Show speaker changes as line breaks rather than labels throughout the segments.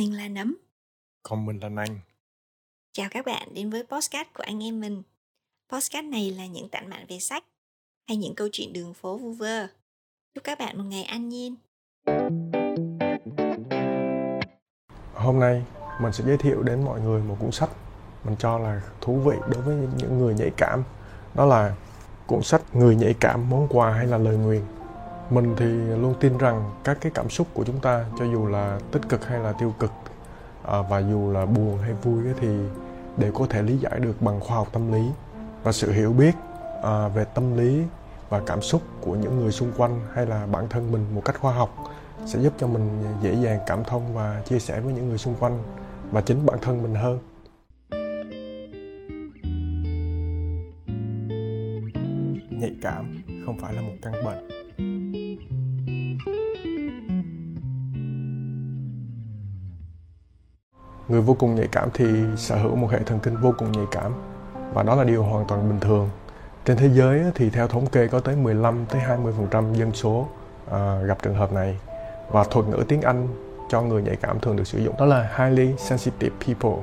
Mình là Nấm.
Còn mình là Nanh.
Chào các bạn đến với podcast của anh em mình. Podcast này là những tản mạn về sách hay những câu chuyện đường phố vu vơ. Chúc các bạn một ngày an nhiên.
Hôm nay mình sẽ giới thiệu đến mọi người một cuốn sách mình cho là thú vị đối với những người nhạy cảm. Đó là cuốn sách Người nhạy cảm món quà hay là lời nguyền mình thì luôn tin rằng các cái cảm xúc của chúng ta cho dù là tích cực hay là tiêu cực à, và dù là buồn hay vui thì đều có thể lý giải được bằng khoa học tâm lý và sự hiểu biết à, về tâm lý và cảm xúc của những người xung quanh hay là bản thân mình một cách khoa học sẽ giúp cho mình dễ dàng cảm thông và chia sẻ với những người xung quanh và chính bản thân mình hơn. Nhạy cảm không phải là một căn bệnh. Người vô cùng nhạy cảm thì sở hữu một hệ thần kinh vô cùng nhạy cảm và đó là điều hoàn toàn bình thường trên thế giới thì theo thống kê có tới 15 tới 20% dân số à, gặp trường hợp này và thuật ngữ tiếng Anh cho người nhạy cảm thường được sử dụng đó là highly sensitive people.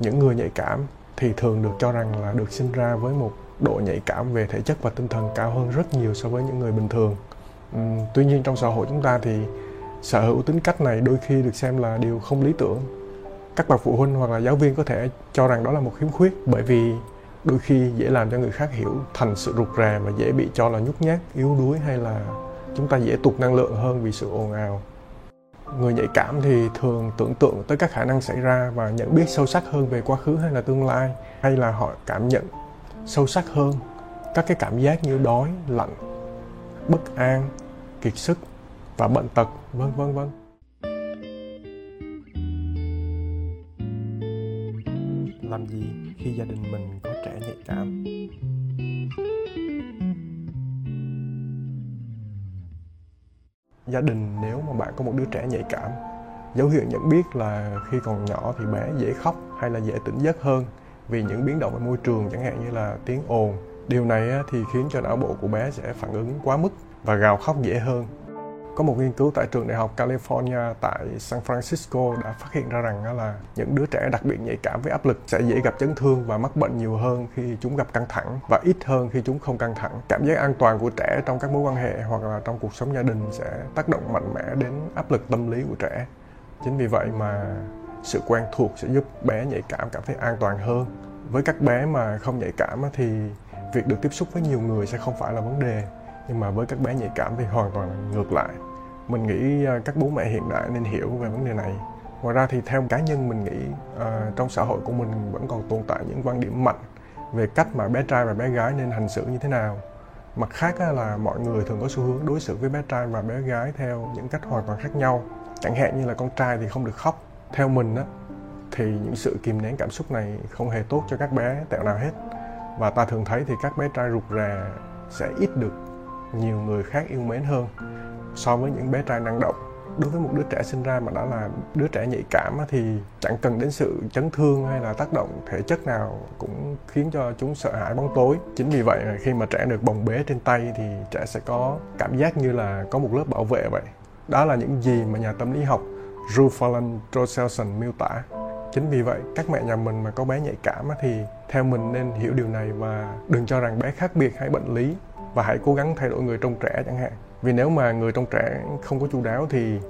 Những người nhạy cảm thì thường được cho rằng là được sinh ra với một độ nhạy cảm về thể chất và tinh thần cao hơn rất nhiều so với những người bình thường. Uhm, tuy nhiên trong xã hội chúng ta thì sở hữu tính cách này đôi khi được xem là điều không lý tưởng các bậc phụ huynh hoặc là giáo viên có thể cho rằng đó là một khiếm khuyết bởi vì đôi khi dễ làm cho người khác hiểu thành sự rụt rè và dễ bị cho là nhút nhát, yếu đuối hay là chúng ta dễ tụt năng lượng hơn vì sự ồn ào. Người nhạy cảm thì thường tưởng tượng tới các khả năng xảy ra và nhận biết sâu sắc hơn về quá khứ hay là tương lai, hay là họ cảm nhận sâu sắc hơn các cái cảm giác như đói, lạnh, bất an, kiệt sức và bệnh tật, vân vân vân. Làm gì khi gia đình mình có trẻ nhạy cảm? Gia đình nếu mà bạn có một đứa trẻ nhạy cảm, dấu hiệu nhận biết là khi còn nhỏ thì bé dễ khóc hay là dễ tỉnh giấc hơn vì những biến động về môi trường, chẳng hạn như là tiếng ồn. Điều này thì khiến cho não bộ của bé sẽ phản ứng quá mức và gào khóc dễ hơn có một nghiên cứu tại trường đại học California tại San Francisco đã phát hiện ra rằng là những đứa trẻ đặc biệt nhạy cảm với áp lực sẽ dễ gặp chấn thương và mắc bệnh nhiều hơn khi chúng gặp căng thẳng và ít hơn khi chúng không căng thẳng. Cảm giác an toàn của trẻ trong các mối quan hệ hoặc là trong cuộc sống gia đình sẽ tác động mạnh mẽ đến áp lực tâm lý của trẻ. Chính vì vậy mà sự quen thuộc sẽ giúp bé nhạy cảm cảm thấy an toàn hơn. Với các bé mà không nhạy cảm thì việc được tiếp xúc với nhiều người sẽ không phải là vấn đề nhưng mà với các bé nhạy cảm thì hoàn toàn ngược lại. Mình nghĩ à, các bố mẹ hiện đại nên hiểu về vấn đề này. Ngoài ra thì theo cá nhân mình nghĩ uh, trong xã hội của mình vẫn còn tồn tại những quan điểm mạnh về cách mà bé trai và bé gái nên hành xử như thế nào. Mặt khác là mọi người thường có xu hướng đối xử với bé trai và bé gái theo những cách hoàn toàn khác nhau. Chẳng hạn như là con trai thì không được khóc. Theo mình á thì những sự kìm nén cảm xúc này không hề tốt cho các bé tẹo nào hết. Và ta thường thấy thì các bé trai rụt rè sẽ ít được nhiều người khác yêu mến hơn so với những bé trai năng động. Đối với một đứa trẻ sinh ra mà đã là đứa trẻ nhạy cảm thì chẳng cần đến sự chấn thương hay là tác động thể chất nào cũng khiến cho chúng sợ hãi bóng tối. Chính vì vậy khi mà trẻ được bồng bế trên tay thì trẻ sẽ có cảm giác như là có một lớp bảo vệ vậy. Đó là những gì mà nhà tâm lý học Ruth Fallon miêu tả. Chính vì vậy, các mẹ nhà mình mà có bé nhạy cảm thì theo mình nên hiểu điều này và đừng cho rằng bé khác biệt hay bệnh lý và hãy cố gắng thay đổi người trông trẻ chẳng hạn. Vì nếu mà người trông trẻ không có chu đáo thì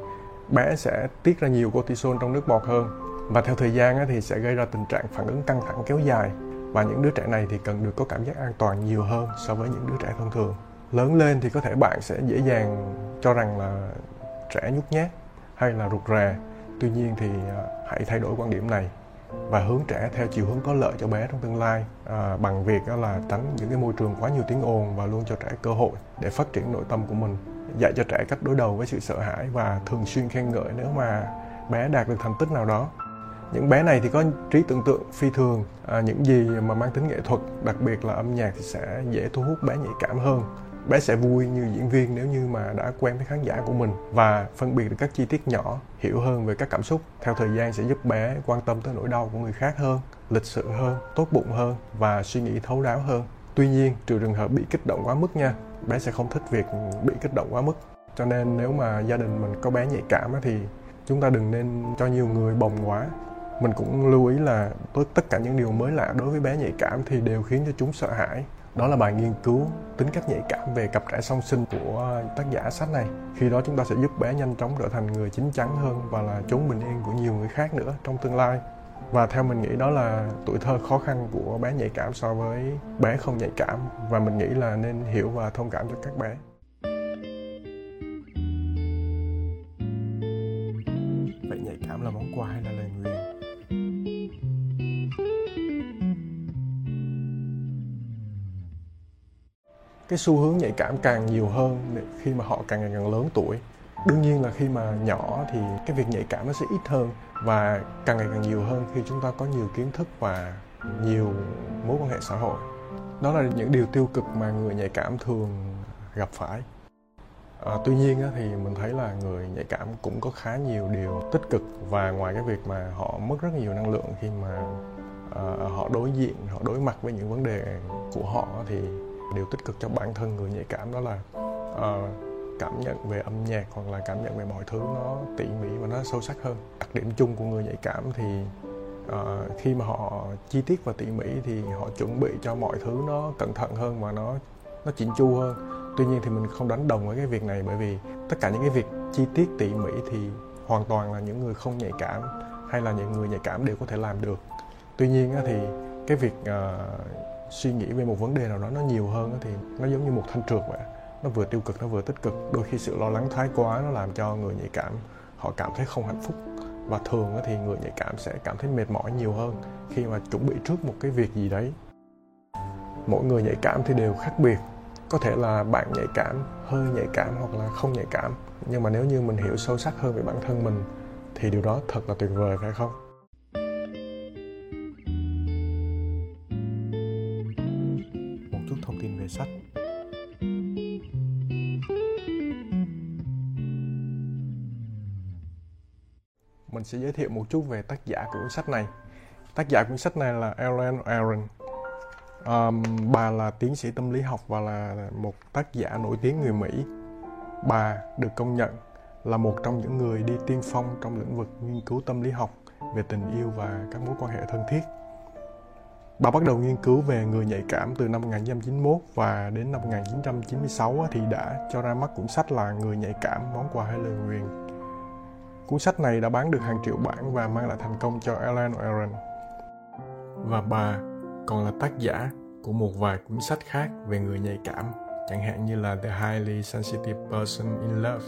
bé sẽ tiết ra nhiều cortisol trong nước bọt hơn. Và theo thời gian thì sẽ gây ra tình trạng phản ứng căng thẳng kéo dài. Và những đứa trẻ này thì cần được có cảm giác an toàn nhiều hơn so với những đứa trẻ thông thường. Lớn lên thì có thể bạn sẽ dễ dàng cho rằng là trẻ nhút nhát hay là rụt rè. Tuy nhiên thì à, hãy thay đổi quan điểm này và hướng trẻ theo chiều hướng có lợi cho bé trong tương lai. À, bằng việc đó là tránh những cái môi trường quá nhiều tiếng ồn và luôn cho trẻ cơ hội để phát triển nội tâm của mình dạy cho trẻ cách đối đầu với sự sợ hãi và thường xuyên khen ngợi nếu mà bé đạt được thành tích nào đó. Những bé này thì có trí tưởng tượng phi thường à, những gì mà mang tính nghệ thuật đặc biệt là âm nhạc thì sẽ dễ thu hút bé nhạy cảm hơn bé sẽ vui như diễn viên nếu như mà đã quen với khán giả của mình và phân biệt được các chi tiết nhỏ, hiểu hơn về các cảm xúc. Theo thời gian sẽ giúp bé quan tâm tới nỗi đau của người khác hơn, lịch sự hơn, tốt bụng hơn và suy nghĩ thấu đáo hơn. Tuy nhiên, trừ trường hợp bị kích động quá mức nha, bé sẽ không thích việc bị kích động quá mức. Cho nên nếu mà gia đình mình có bé nhạy cảm thì chúng ta đừng nên cho nhiều người bồng quá. Mình cũng lưu ý là tất cả những điều mới lạ đối với bé nhạy cảm thì đều khiến cho chúng sợ hãi đó là bài nghiên cứu tính cách nhạy cảm về cặp trẻ song sinh của tác giả sách này. Khi đó chúng ta sẽ giúp bé nhanh chóng trở thành người chín chắn hơn và là chốn bình yên của nhiều người khác nữa trong tương lai. Và theo mình nghĩ đó là tuổi thơ khó khăn của bé nhạy cảm so với bé không nhạy cảm. Và mình nghĩ là nên hiểu và thông cảm cho các bé. Cái xu hướng nhạy cảm càng nhiều hơn khi mà họ càng ngày càng lớn tuổi. Đương nhiên là khi mà nhỏ thì cái việc nhạy cảm nó sẽ ít hơn và càng ngày càng nhiều hơn khi chúng ta có nhiều kiến thức và nhiều mối quan hệ xã hội. Đó là những điều tiêu cực mà người nhạy cảm thường gặp phải. À, tuy nhiên á, thì mình thấy là người nhạy cảm cũng có khá nhiều điều tích cực và ngoài cái việc mà họ mất rất nhiều năng lượng khi mà à, họ đối diện họ đối mặt với những vấn đề của họ thì điều tích cực cho bản thân người nhạy cảm đó là uh, cảm nhận về âm nhạc hoặc là cảm nhận về mọi thứ nó tỉ mỉ và nó sâu sắc hơn. Đặc điểm chung của người nhạy cảm thì uh, khi mà họ chi tiết và tỉ mỉ thì họ chuẩn bị cho mọi thứ nó cẩn thận hơn và nó nó chỉnh chu hơn. Tuy nhiên thì mình không đánh đồng với cái việc này bởi vì tất cả những cái việc chi tiết tỉ mỉ thì hoàn toàn là những người không nhạy cảm hay là những người nhạy cảm đều có thể làm được. Tuy nhiên thì cái việc uh, suy nghĩ về một vấn đề nào đó nó nhiều hơn thì nó giống như một thanh trượt vậy. Nó vừa tiêu cực, nó vừa tích cực. Đôi khi sự lo lắng thái quá nó làm cho người nhạy cảm, họ cảm thấy không hạnh phúc. Và thường thì người nhạy cảm sẽ cảm thấy mệt mỏi nhiều hơn khi mà chuẩn bị trước một cái việc gì đấy. Mỗi người nhạy cảm thì đều khác biệt. Có thể là bạn nhạy cảm, hơi nhạy cảm hoặc là không nhạy cảm. Nhưng mà nếu như mình hiểu sâu sắc hơn về bản thân mình thì điều đó thật là tuyệt vời, phải không? Sắt mình sẽ giới thiệu một chút về tác giả của cuốn sách này. Tác giả cuốn sách này là Ellen Aaron um, bà là tiến sĩ tâm lý học và là một tác giả nổi tiếng người Mỹ. Bà được công nhận là một trong những người đi tiên phong trong lĩnh vực nghiên cứu tâm lý học về tình yêu và các mối quan hệ thân thiết. Bà bắt đầu nghiên cứu về người nhạy cảm từ năm 1991 và đến năm 1996 thì đã cho ra mắt cuốn sách là Người nhạy cảm, món quà hay lời nguyền. Cuốn sách này đã bán được hàng triệu bản và mang lại thành công cho Alan Aaron. Và bà còn là tác giả của một vài cuốn sách khác về người nhạy cảm, chẳng hạn như là The Highly Sensitive Person in Love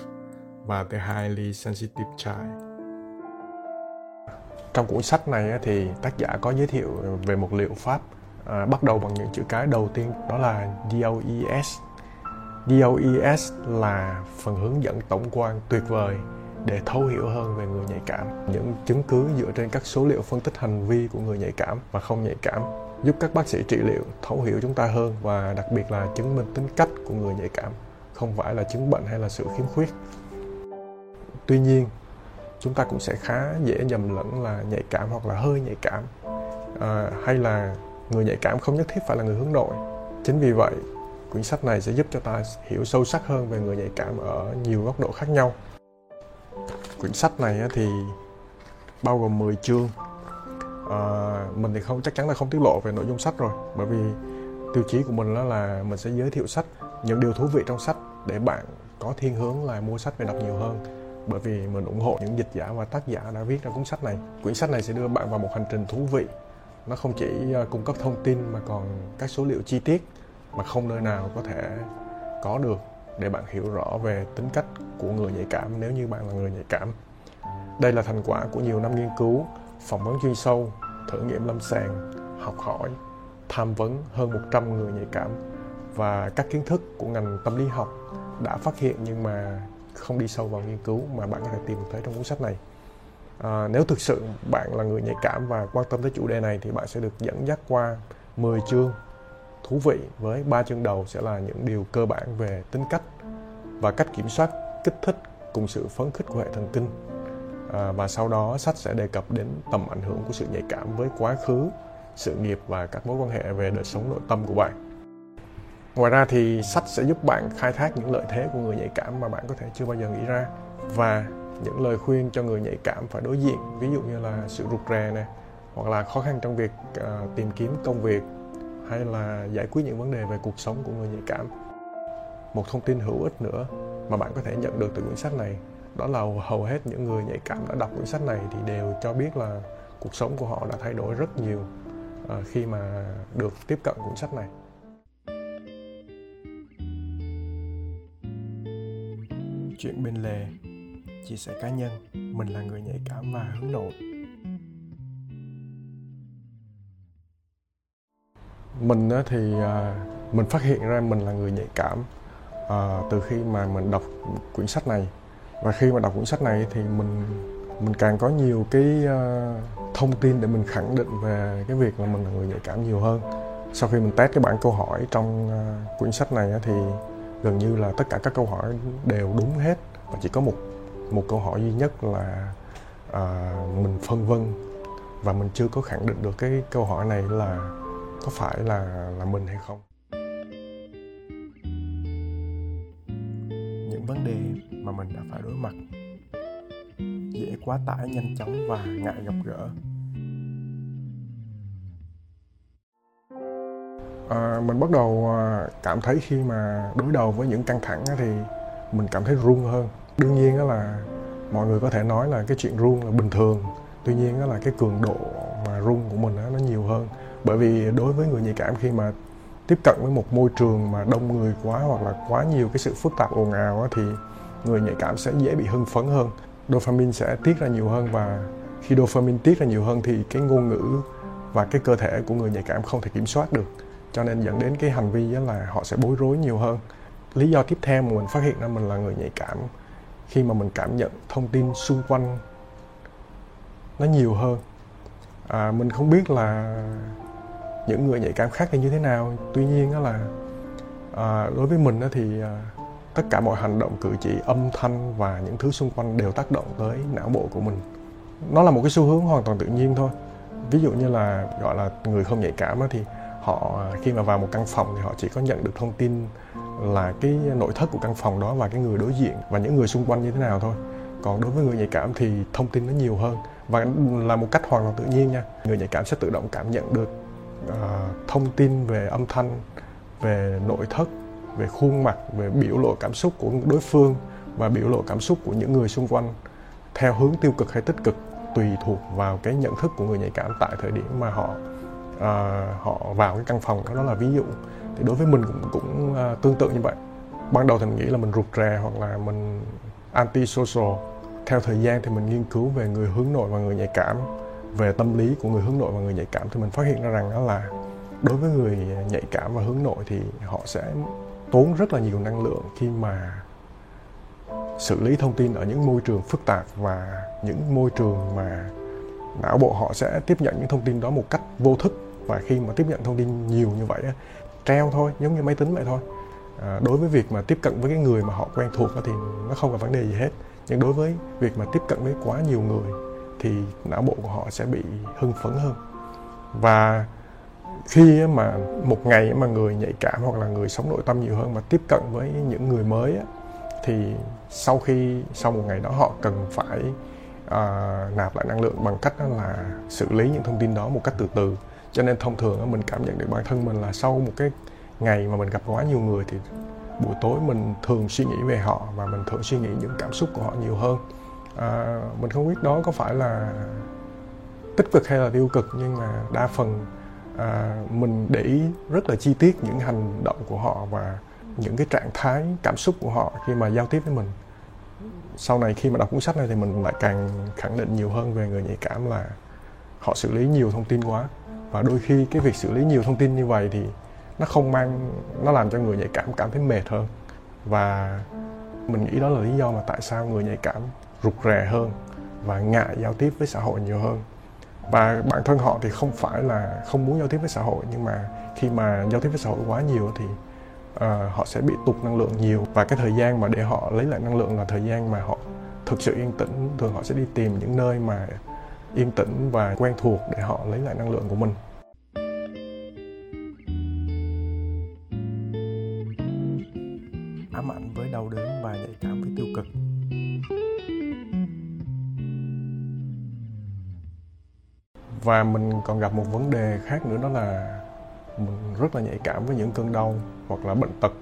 và The Highly Sensitive Child. Trong cuốn sách này thì tác giả có giới thiệu về một liệu pháp à, bắt đầu bằng những chữ cái đầu tiên đó là DOES. DOES là phần hướng dẫn tổng quan tuyệt vời để thấu hiểu hơn về người nhạy cảm. Những chứng cứ dựa trên các số liệu phân tích hành vi của người nhạy cảm và không nhạy cảm giúp các bác sĩ trị liệu thấu hiểu chúng ta hơn và đặc biệt là chứng minh tính cách của người nhạy cảm, không phải là chứng bệnh hay là sự khiếm khuyết. Tuy nhiên, chúng ta cũng sẽ khá dễ nhầm lẫn là nhạy cảm hoặc là hơi nhạy cảm. À, hay là người nhạy cảm không nhất thiết phải là người hướng nội. Chính vì vậy quyển sách này sẽ giúp cho ta hiểu sâu sắc hơn về người nhạy cảm ở nhiều góc độ khác nhau. Quyển sách này thì bao gồm 10 chương. À, mình thì không chắc chắn là không tiết lộ về nội dung sách rồi bởi vì tiêu chí của mình đó là mình sẽ giới thiệu sách những điều thú vị trong sách để bạn có thiên hướng là mua sách về đọc nhiều hơn bởi vì mình ủng hộ những dịch giả và tác giả đã viết ra cuốn sách này. Quyển sách này sẽ đưa bạn vào một hành trình thú vị. Nó không chỉ ờ, cung cấp thông tin mà còn các số liệu chi tiết mà không nơi nào có thể có được để bạn hiểu rõ về tính cách của người nhạy cảm nếu như bạn là người nhạy cảm. Đây là thành quả của nhiều năm nghiên cứu, phỏng vấn chuyên sâu, thử nghiệm lâm sàng, học hỏi, tham vấn hơn 100 người nhạy cảm. Và các kiến thức của ngành tâm lý học đã phát hiện nhưng mà không đi sâu vào nghiên cứu mà bạn có thể tìm thấy trong cuốn sách này. À, nếu thực sự bạn là người nhạy cảm và quan tâm tới chủ đề này thì bạn sẽ được dẫn dắt qua 10 chương thú vị với ba chương đầu sẽ là những điều cơ bản về tính cách và cách kiểm soát kích thích cùng sự phấn khích của hệ thần kinh. À, và sau đó sách sẽ đề cập đến tầm ảnh hưởng của sự nhạy cảm với quá khứ sự nghiệp và các mối quan hệ về đời sống nội tâm của bạn ngoài ra thì sách sẽ giúp bạn khai thác những lợi thế của người nhạy cảm mà bạn có thể chưa bao giờ nghĩ ra. Và những lời khuyên cho người nhạy cảm phải đối diện ví dụ như là sự rụt rè này hoặc là khó khăn trong việc uh, tìm kiếm công việc hay là giải quyết những vấn đề về cuộc sống của người nhạy cảm. Một thông tin hữu ích nữa mà bạn có thể nhận được từ quyển sách này đó là hầu hết những người nhạy cảm đã đọc quyển sách này thì đều cho biết là cuộc sống của họ đã thay đổi rất nhiều uh, khi mà được tiếp cận cuốn sách này. Chuyện bên lề, chia sẻ cá nhân, mình là người nhạy cảm và hướng nội. Mình thì à, mình phát hiện ra mình là người nhạy cảm à, từ khi mà mình đọc quyển sách này. Và khi mà đọc quyển sách này thì mình mình càng có nhiều cái à, thông tin để mình khẳng định về cái việc là mình là người nhạy cảm nhiều hơn. Sau khi mình test cái bản câu hỏi trong quyển sách này thì gần như là tất cả các câu hỏi đều đúng hết. Và chỉ có một một câu hỏi duy nhất là à, mình phân vân. Và mình chưa có khẳng định được cái câu hỏi này là có phải là là mình hay không. Những vấn đề mà mình đã phải đối mặt dễ quá tải nhanh chóng và ngại gặp gỡ. À, mình bắt đầu ờ, cảm thấy khi mà đối đầu với những căng thẳng thì mình cảm thấy run hơn. Đương nhiên đó là mọi người có thể nói là cái chuyện run là bình thường. Tuy nhiên đó là cái cường độ mà run của mình đó, nó nhiều hơn. Bởi vì đối với người nhạy cảm khi mà tiếp cận với một môi trường mà đông người quá hoặc là quá nhiều cái sự phức tạp ồn ào đó, thì người nhạy cảm sẽ dễ bị hưng phấn hơn. Dopamine sẽ tiết ra nhiều hơn và khi dopamine tiết ra nhiều hơn thì cái ngôn ngữ và cái cơ thể của người nhạy cảm không thể kiểm soát được cho nên dẫn đến cái hành vi đó là họ sẽ bối rối nhiều hơn. Lý do tiếp theo mà mình phát hiện ra mình là người nhạy cảm khi mà mình cảm nhận thông tin xung quanh nó nhiều hơn. À, mình không biết là những người nhạy cảm khác thì như thế nào. Tuy nhiên đó là à, đối với mình đó thì à, tất cả mọi hành động cử chỉ âm thanh và những thứ xung quanh đều tác động tới não bộ của mình. Nó là một cái xu hướng hoàn toàn tự nhiên thôi. Ví dụ như là gọi là người không nhạy cảm thì họ khi mà vào một căn phòng thì họ chỉ có nhận được thông tin là cái nội thất của căn phòng đó và cái người đối diện và những người xung quanh như thế nào thôi. Còn đối với người nhạy cảm thì thông tin nó nhiều hơn. Và là một cách hoàn toàn tự nhiên nha. Người nhạy cảm sẽ tự động cảm nhận được uh, thông tin về âm thanh về nội thất về khuôn mặt về biểu lộ cảm xúc của đối phương và biểu lộ cảm xúc của những người xung quanh theo hướng tiêu cực hay tích cực tùy thuộc vào cái nhận thức của người nhạy cảm tại thời điểm mà họ uh, họ vào cái căn phòng đó, đó là ví dụ. Thì đối với mình cũng cũng uh, tương tự như vậy. Ban đầu thì mình nghĩ là mình rụt rè hoặc là mình anti social theo thời gian thì mình nghiên cứu về người hướng nội và người nhạy cảm về tâm lý của người hướng nội và người nhạy cảm thì mình phát hiện ra rằng đó là đối với người nhạy cảm và hướng nội thì họ sẽ tốn rất là nhiều năng lượng khi mà xử lý thông tin ở những môi trường phức tạp và những môi trường mà não bộ họ sẽ tiếp nhận những thông tin đó một cách vô thức và khi mà tiếp nhận thông tin nhiều như vậy treo thôi giống như máy tính vậy thôi. À, đối với việc mà tiếp cận với cái người mà họ quen thuộc thì nó không có vấn đề gì hết. Nhưng đối với việc mà tiếp cận với quá nhiều người thì não bộ của họ sẽ bị hưng phấn hơn. Và khi mà một ngày mà người nhạy cảm hoặc là người sống nội tâm nhiều hơn mà tiếp cận với những người mới thì sau khi sau một ngày đó họ cần phải uh, nạp lại năng lượng bằng cách là xử lý những thông tin đó một cách từ từ cho nên thông thường mình cảm nhận được bản thân mình là sau một cái ngày mà mình gặp quá nhiều người thì buổi tối mình thường suy nghĩ về họ và mình thường suy nghĩ những cảm xúc của họ nhiều hơn. À, mình không biết đó có phải là tích cực hay là tiêu cực nhưng mà đa phần à, mình để ý rất là chi tiết những hành động của họ và những cái trạng thái cảm xúc của họ khi mà giao tiếp với mình. Sau này khi mà đọc cuốn sách này thì mình lại càng khẳng định nhiều hơn về người nhạy cảm là họ xử lý nhiều thông tin quá và đôi khi cái việc xử lý nhiều thông tin như vậy thì nó không mang nó làm cho người nhạy cảm cảm thấy mệt hơn. Và mình nghĩ đó là lý do mà tại sao người nhạy cảm rụt rè hơn và ngại giao tiếp với xã hội nhiều hơn. Và bản thân họ thì không phải là không muốn giao tiếp với xã hội nhưng mà khi mà giao tiếp với xã hội quá nhiều thì uh, họ sẽ bị tụt năng lượng nhiều. Và cái thời gian mà để họ lấy lại năng lượng là thời gian mà họ thực sự yên tĩnh thường họ sẽ đi tìm những nơi mà yên tĩnh và quen thuộc để họ lấy lại năng lượng của mình. Ám ảnh với đau đớn và nhạy cảm với tiêu cực. Và mình còn gặp một vấn đề khác nữa, đó là mình rất là nhạy cảm với những cơn đau hoặc là bệnh tật.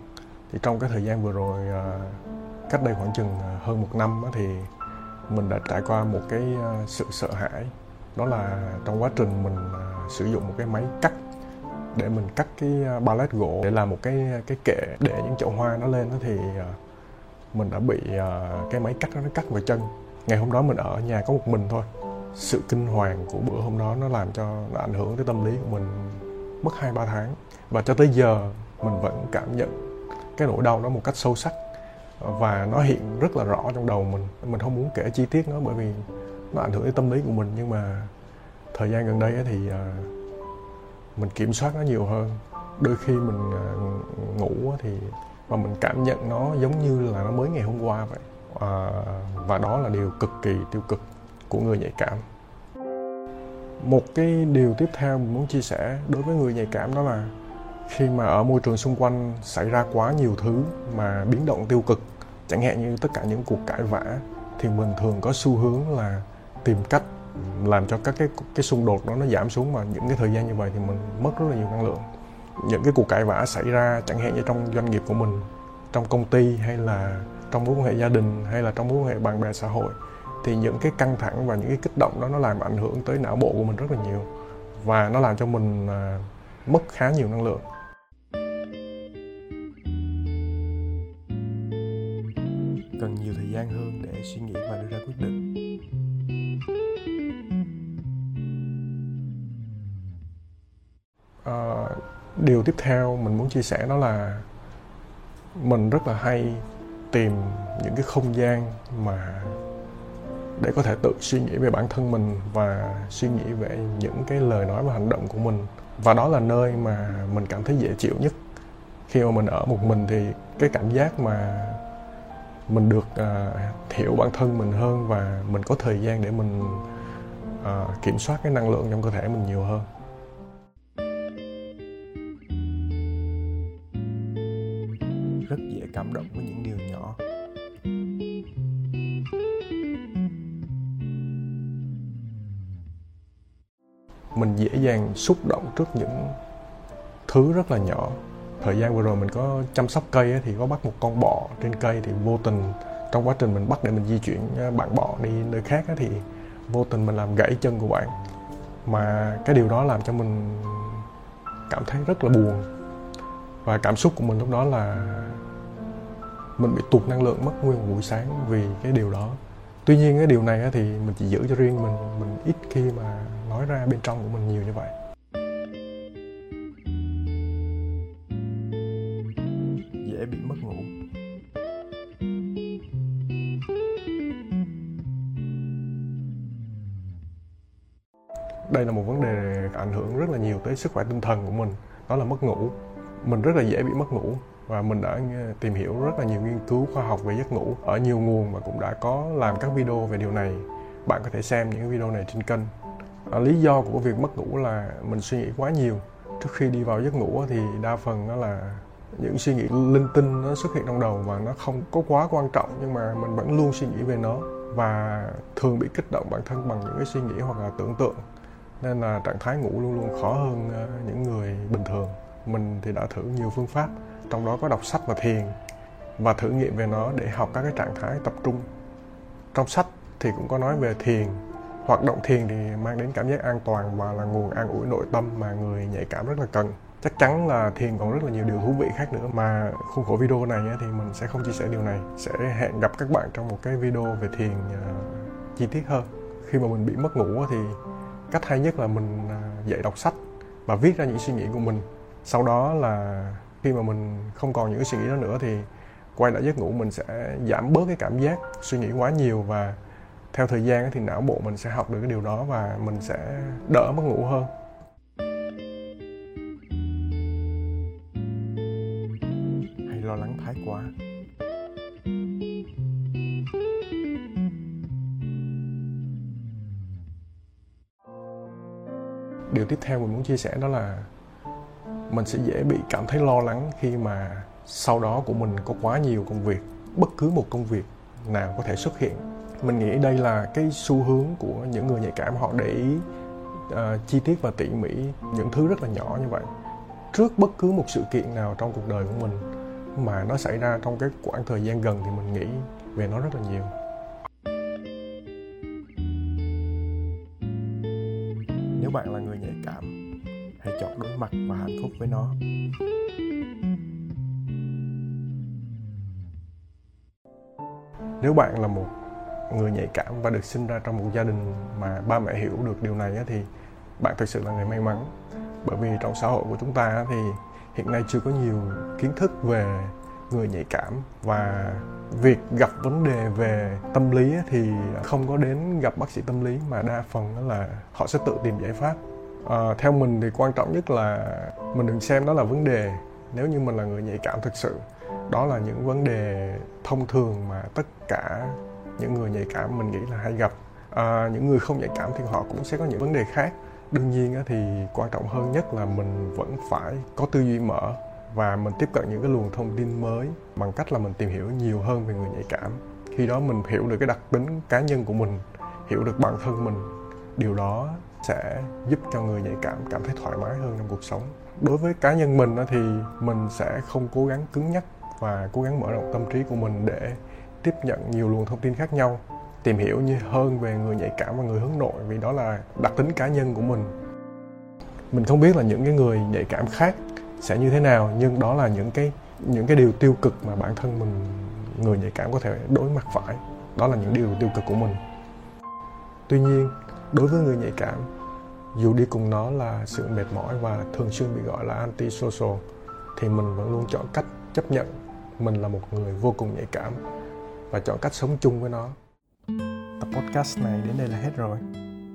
Thì trong cái thời gian vừa rồi à, cách đây khoảng chừng à, hơn một năm thì mình đã trải qua một cái ờ, sự sợ hãi. Đó là trong quá trình mình ờ, sử dụng một cái máy cắt, để mình cắt cái ờ, pallet gỗ, để làm một cái cái kệ để những chậu hoa nó lên đó thì mình đã bị cái máy cắt nó cắt vào chân. Ngày hôm đó mình ở nhà có một mình thôi. Sự kinh hoàng của bữa hôm đó nó làm cho, nó ảnh hưởng tới tâm lý của mình mất hai ba tháng. Và cho tới giờ mình vẫn cảm nhận cái nỗi đau đó một cách sâu sắc và nó hiện rất là rõ trong đầu mình. Mình không muốn kể chi tiết nó bởi vì nó ảnh hưởng đến tâm lý của mình. Nhưng mà thời gian gần đây thì à, mình kiểm soát nó nhiều hơn. Đôi khi mình à, ngủ thì và mình cảm nhận nó giống như là nó mới ngày hôm qua vậy. À, và đó là điều cực kỳ tiêu cực của người nhạy cảm. Một cái điều tiếp theo mình muốn chia sẻ đối với người nhạy cảm đó là khi mà ở môi trường xung quanh xảy ra quá nhiều thứ mà biến động tiêu cực, chẳng hạn như tất cả những cuộc cãi vã, thì mình thường có xu hướng là tìm cách làm cho các cái cái xung đột đó nó giảm xuống. Mà những cái thời gian như vậy thì mình mất rất là nhiều năng lượng. Những cái cuộc cãi vã xảy ra chẳng hạn như trong doanh nghiệp của mình, trong công ty hay là trong mối quan hệ gia đình hay là trong mối quan hệ bạn bè xã hội, thì những cái căng thẳng và những cái kích động đó nó làm ảnh hưởng tới não bộ của mình rất là nhiều và nó làm cho mình à, mất khá nhiều năng lượng. Điều tiếp theo mình muốn chia sẻ đó là mình rất là hay tìm những cái không gian mà để có thể tự suy nghĩ về bản thân mình và suy nghĩ về những cái lời nói và hành động của mình. Và đó là nơi mà mình cảm thấy dễ chịu nhất. Khi mà mình ở một mình thì cái cảm giác mà mình được uh, hiểu bản thân mình hơn và mình có thời gian để mình uh, kiểm soát cái năng lượng trong cơ thể mình nhiều hơn. Cảm động với những điều nhỏ. Mình dễ dàng xúc động trước những thứ rất là nhỏ. Thời gian vừa rồi mình có chăm sóc cây thì có bắt một con bọ trên cây thì vô tình trong quá trình mình bắt để mình di chuyển à, bạn bọ đi nơi khác thì vô tình mình làm gãy chân của bạn. Mà cái điều đó làm cho mình cảm thấy rất là buồn. Và cảm xúc của mình lúc đó là mình bị tụt năng lượng mất nguyên một buổi sáng vì cái điều đó. Tuy nhiên cái điều này thì mình chỉ giữ cho riêng mình mình ít khi mà nói ra bên trong của mình nhiều như vậy. Dễ bị mất ngủ. Đây là một vấn đề ảnh hưởng rất là nhiều tới sức khỏe tinh thần của mình. Đó là mất ngủ. Mình rất là dễ bị mất ngủ và mình đã tìm hiểu rất là nhiều nghiên cứu khoa học về giấc ngủ ở nhiều nguồn và cũng đã có làm các video về điều này. Bạn có thể xem những video này trên kênh. À, lý do của việc mất ngủ là mình suy nghĩ quá nhiều. Trước khi đi vào giấc ngủ thì đa phần đó là những suy nghĩ linh tinh nó xuất hiện trong đầu và nó không có quá quan trọng nhưng mà mình vẫn luôn suy nghĩ về nó và thường bị kích động bản thân bằng những cái suy nghĩ hoặc là tưởng tượng. Nên là trạng thái ngủ luôn luôn khó hơn ờ, những người bình thường. Mình thì đã thử nhiều phương pháp trong đó có đọc sách và thiền, và thử nghiệm về nó để học các cái trạng thái tập trung. Trong sách thì cũng có nói về thiền. Hoạt động thiền thì mang đến cảm giác an toàn và là nguồn an ủi nội tâm mà người nhạy cảm rất là cần. Chắc chắn là thiền còn rất là nhiều điều thú vị khác nữa, mà khuôn khổ video này thì mình sẽ không chia sẻ điều này. Sẽ hẹn gặp các bạn trong một cái video về thiền à, chi tiết hơn. Khi mà mình bị mất ngủ thì cách hay nhất là mình dạy dậy đọc sách và viết ra những suy nghĩ của mình. Sau đó là khi mà mình không còn những cái suy nghĩ đó nữa thì quay lại giấc ngủ mình sẽ giảm bớt cái cảm giác suy nghĩ quá nhiều và theo thời gian thì não bộ mình sẽ học được cái điều đó và mình sẽ đỡ mất ngủ hơn. Hay lo lắng thái quá. Điều tiếp theo mình muốn chia sẻ đó là mình sẽ dễ bị cảm thấy lo lắng khi mà sau đó của mình có quá nhiều công việc bất cứ một công việc nào có thể xuất hiện. Mình nghĩ đây là cái xu hướng của những người nhạy cảm họ để ý uh, chi tiết và tỉ mỉ những thứ rất là nhỏ như vậy. Trước bất cứ một sự kiện nào trong cuộc đời của mình mà nó xảy ra trong cái khoảng thời gian gần thì mình nghĩ về nó rất là nhiều. Nếu bạn là người nhạy cảm hãy chọn đối mặt và hạnh phúc với nó. Nếu bạn là một người nhạy cảm và được sinh ra trong một gia đình mà ba mẹ hiểu được điều này thì bạn thực sự là người may mắn. Bởi vì trong xã hội của chúng ta thì hiện nay chưa có nhiều kiến thức về người nhạy cảm và việc gặp vấn đề về tâm lý thì không có đến gặp bác sĩ tâm lý mà đa phần là họ sẽ tự tìm giải pháp à, theo mình thì quan trọng nhất là mình đừng xem đó là vấn đề. Nếu như mình là người nhạy cảm thực sự đó là những vấn đề thông thường mà tất cả những người nhạy cảm mình nghĩ là hay gặp. À, những người không nhạy cảm thì họ cũng sẽ có những vấn đề khác. Đương nhiên thì quan trọng hơn nhất là mình vẫn phải có tư duy mở và mình tiếp cận những cái luồng thông tin mới bằng cách là mình tìm hiểu nhiều hơn về người nhạy cảm. Khi đó mình hiểu được cái đặc tính cá nhân của mình hiểu được bản thân mình điều đó sẽ giúp cho người nhạy cảm cảm thấy thoải mái hơn trong cuộc sống. Đối với cá nhân mình thì mình sẽ không cố gắng cứng nhắc và cố gắng mở rộng tâm trí của mình để tiếp nhận nhiều luồng thông tin khác nhau, tìm hiểu như hơn về người nhạy cảm và người hướng nội, vì đó là đặc tính cá nhân của mình. Mình không biết là những cái người nhạy cảm khác sẽ như thế nào, nhưng đó là những cái những cái điều tiêu cực mà bản thân mình, người nhạy cảm có thể đối mặt phải. Đó là những điều tiêu cực của mình. Tuy nhiên đối với người nhạy cảm, dù đi cùng nó là sự mệt mỏi và thường xuyên bị gọi là anti social thì mình vẫn luôn chọn cách chấp nhận mình là một người vô cùng nhạy cảm và chọn cách sống chung với nó. Tập podcast này đến đây là hết rồi.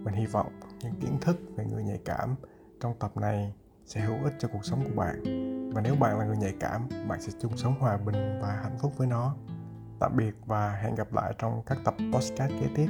Mình hy vọng những kiến thức về người nhạy cảm trong tập này sẽ hữu ích cho cuộc sống của bạn. Và nếu bạn là người nhạy cảm, bạn sẽ chung sống hòa bình và hạnh phúc với nó. Tạm biệt và hẹn gặp lại trong các tập podcast kế tiếp.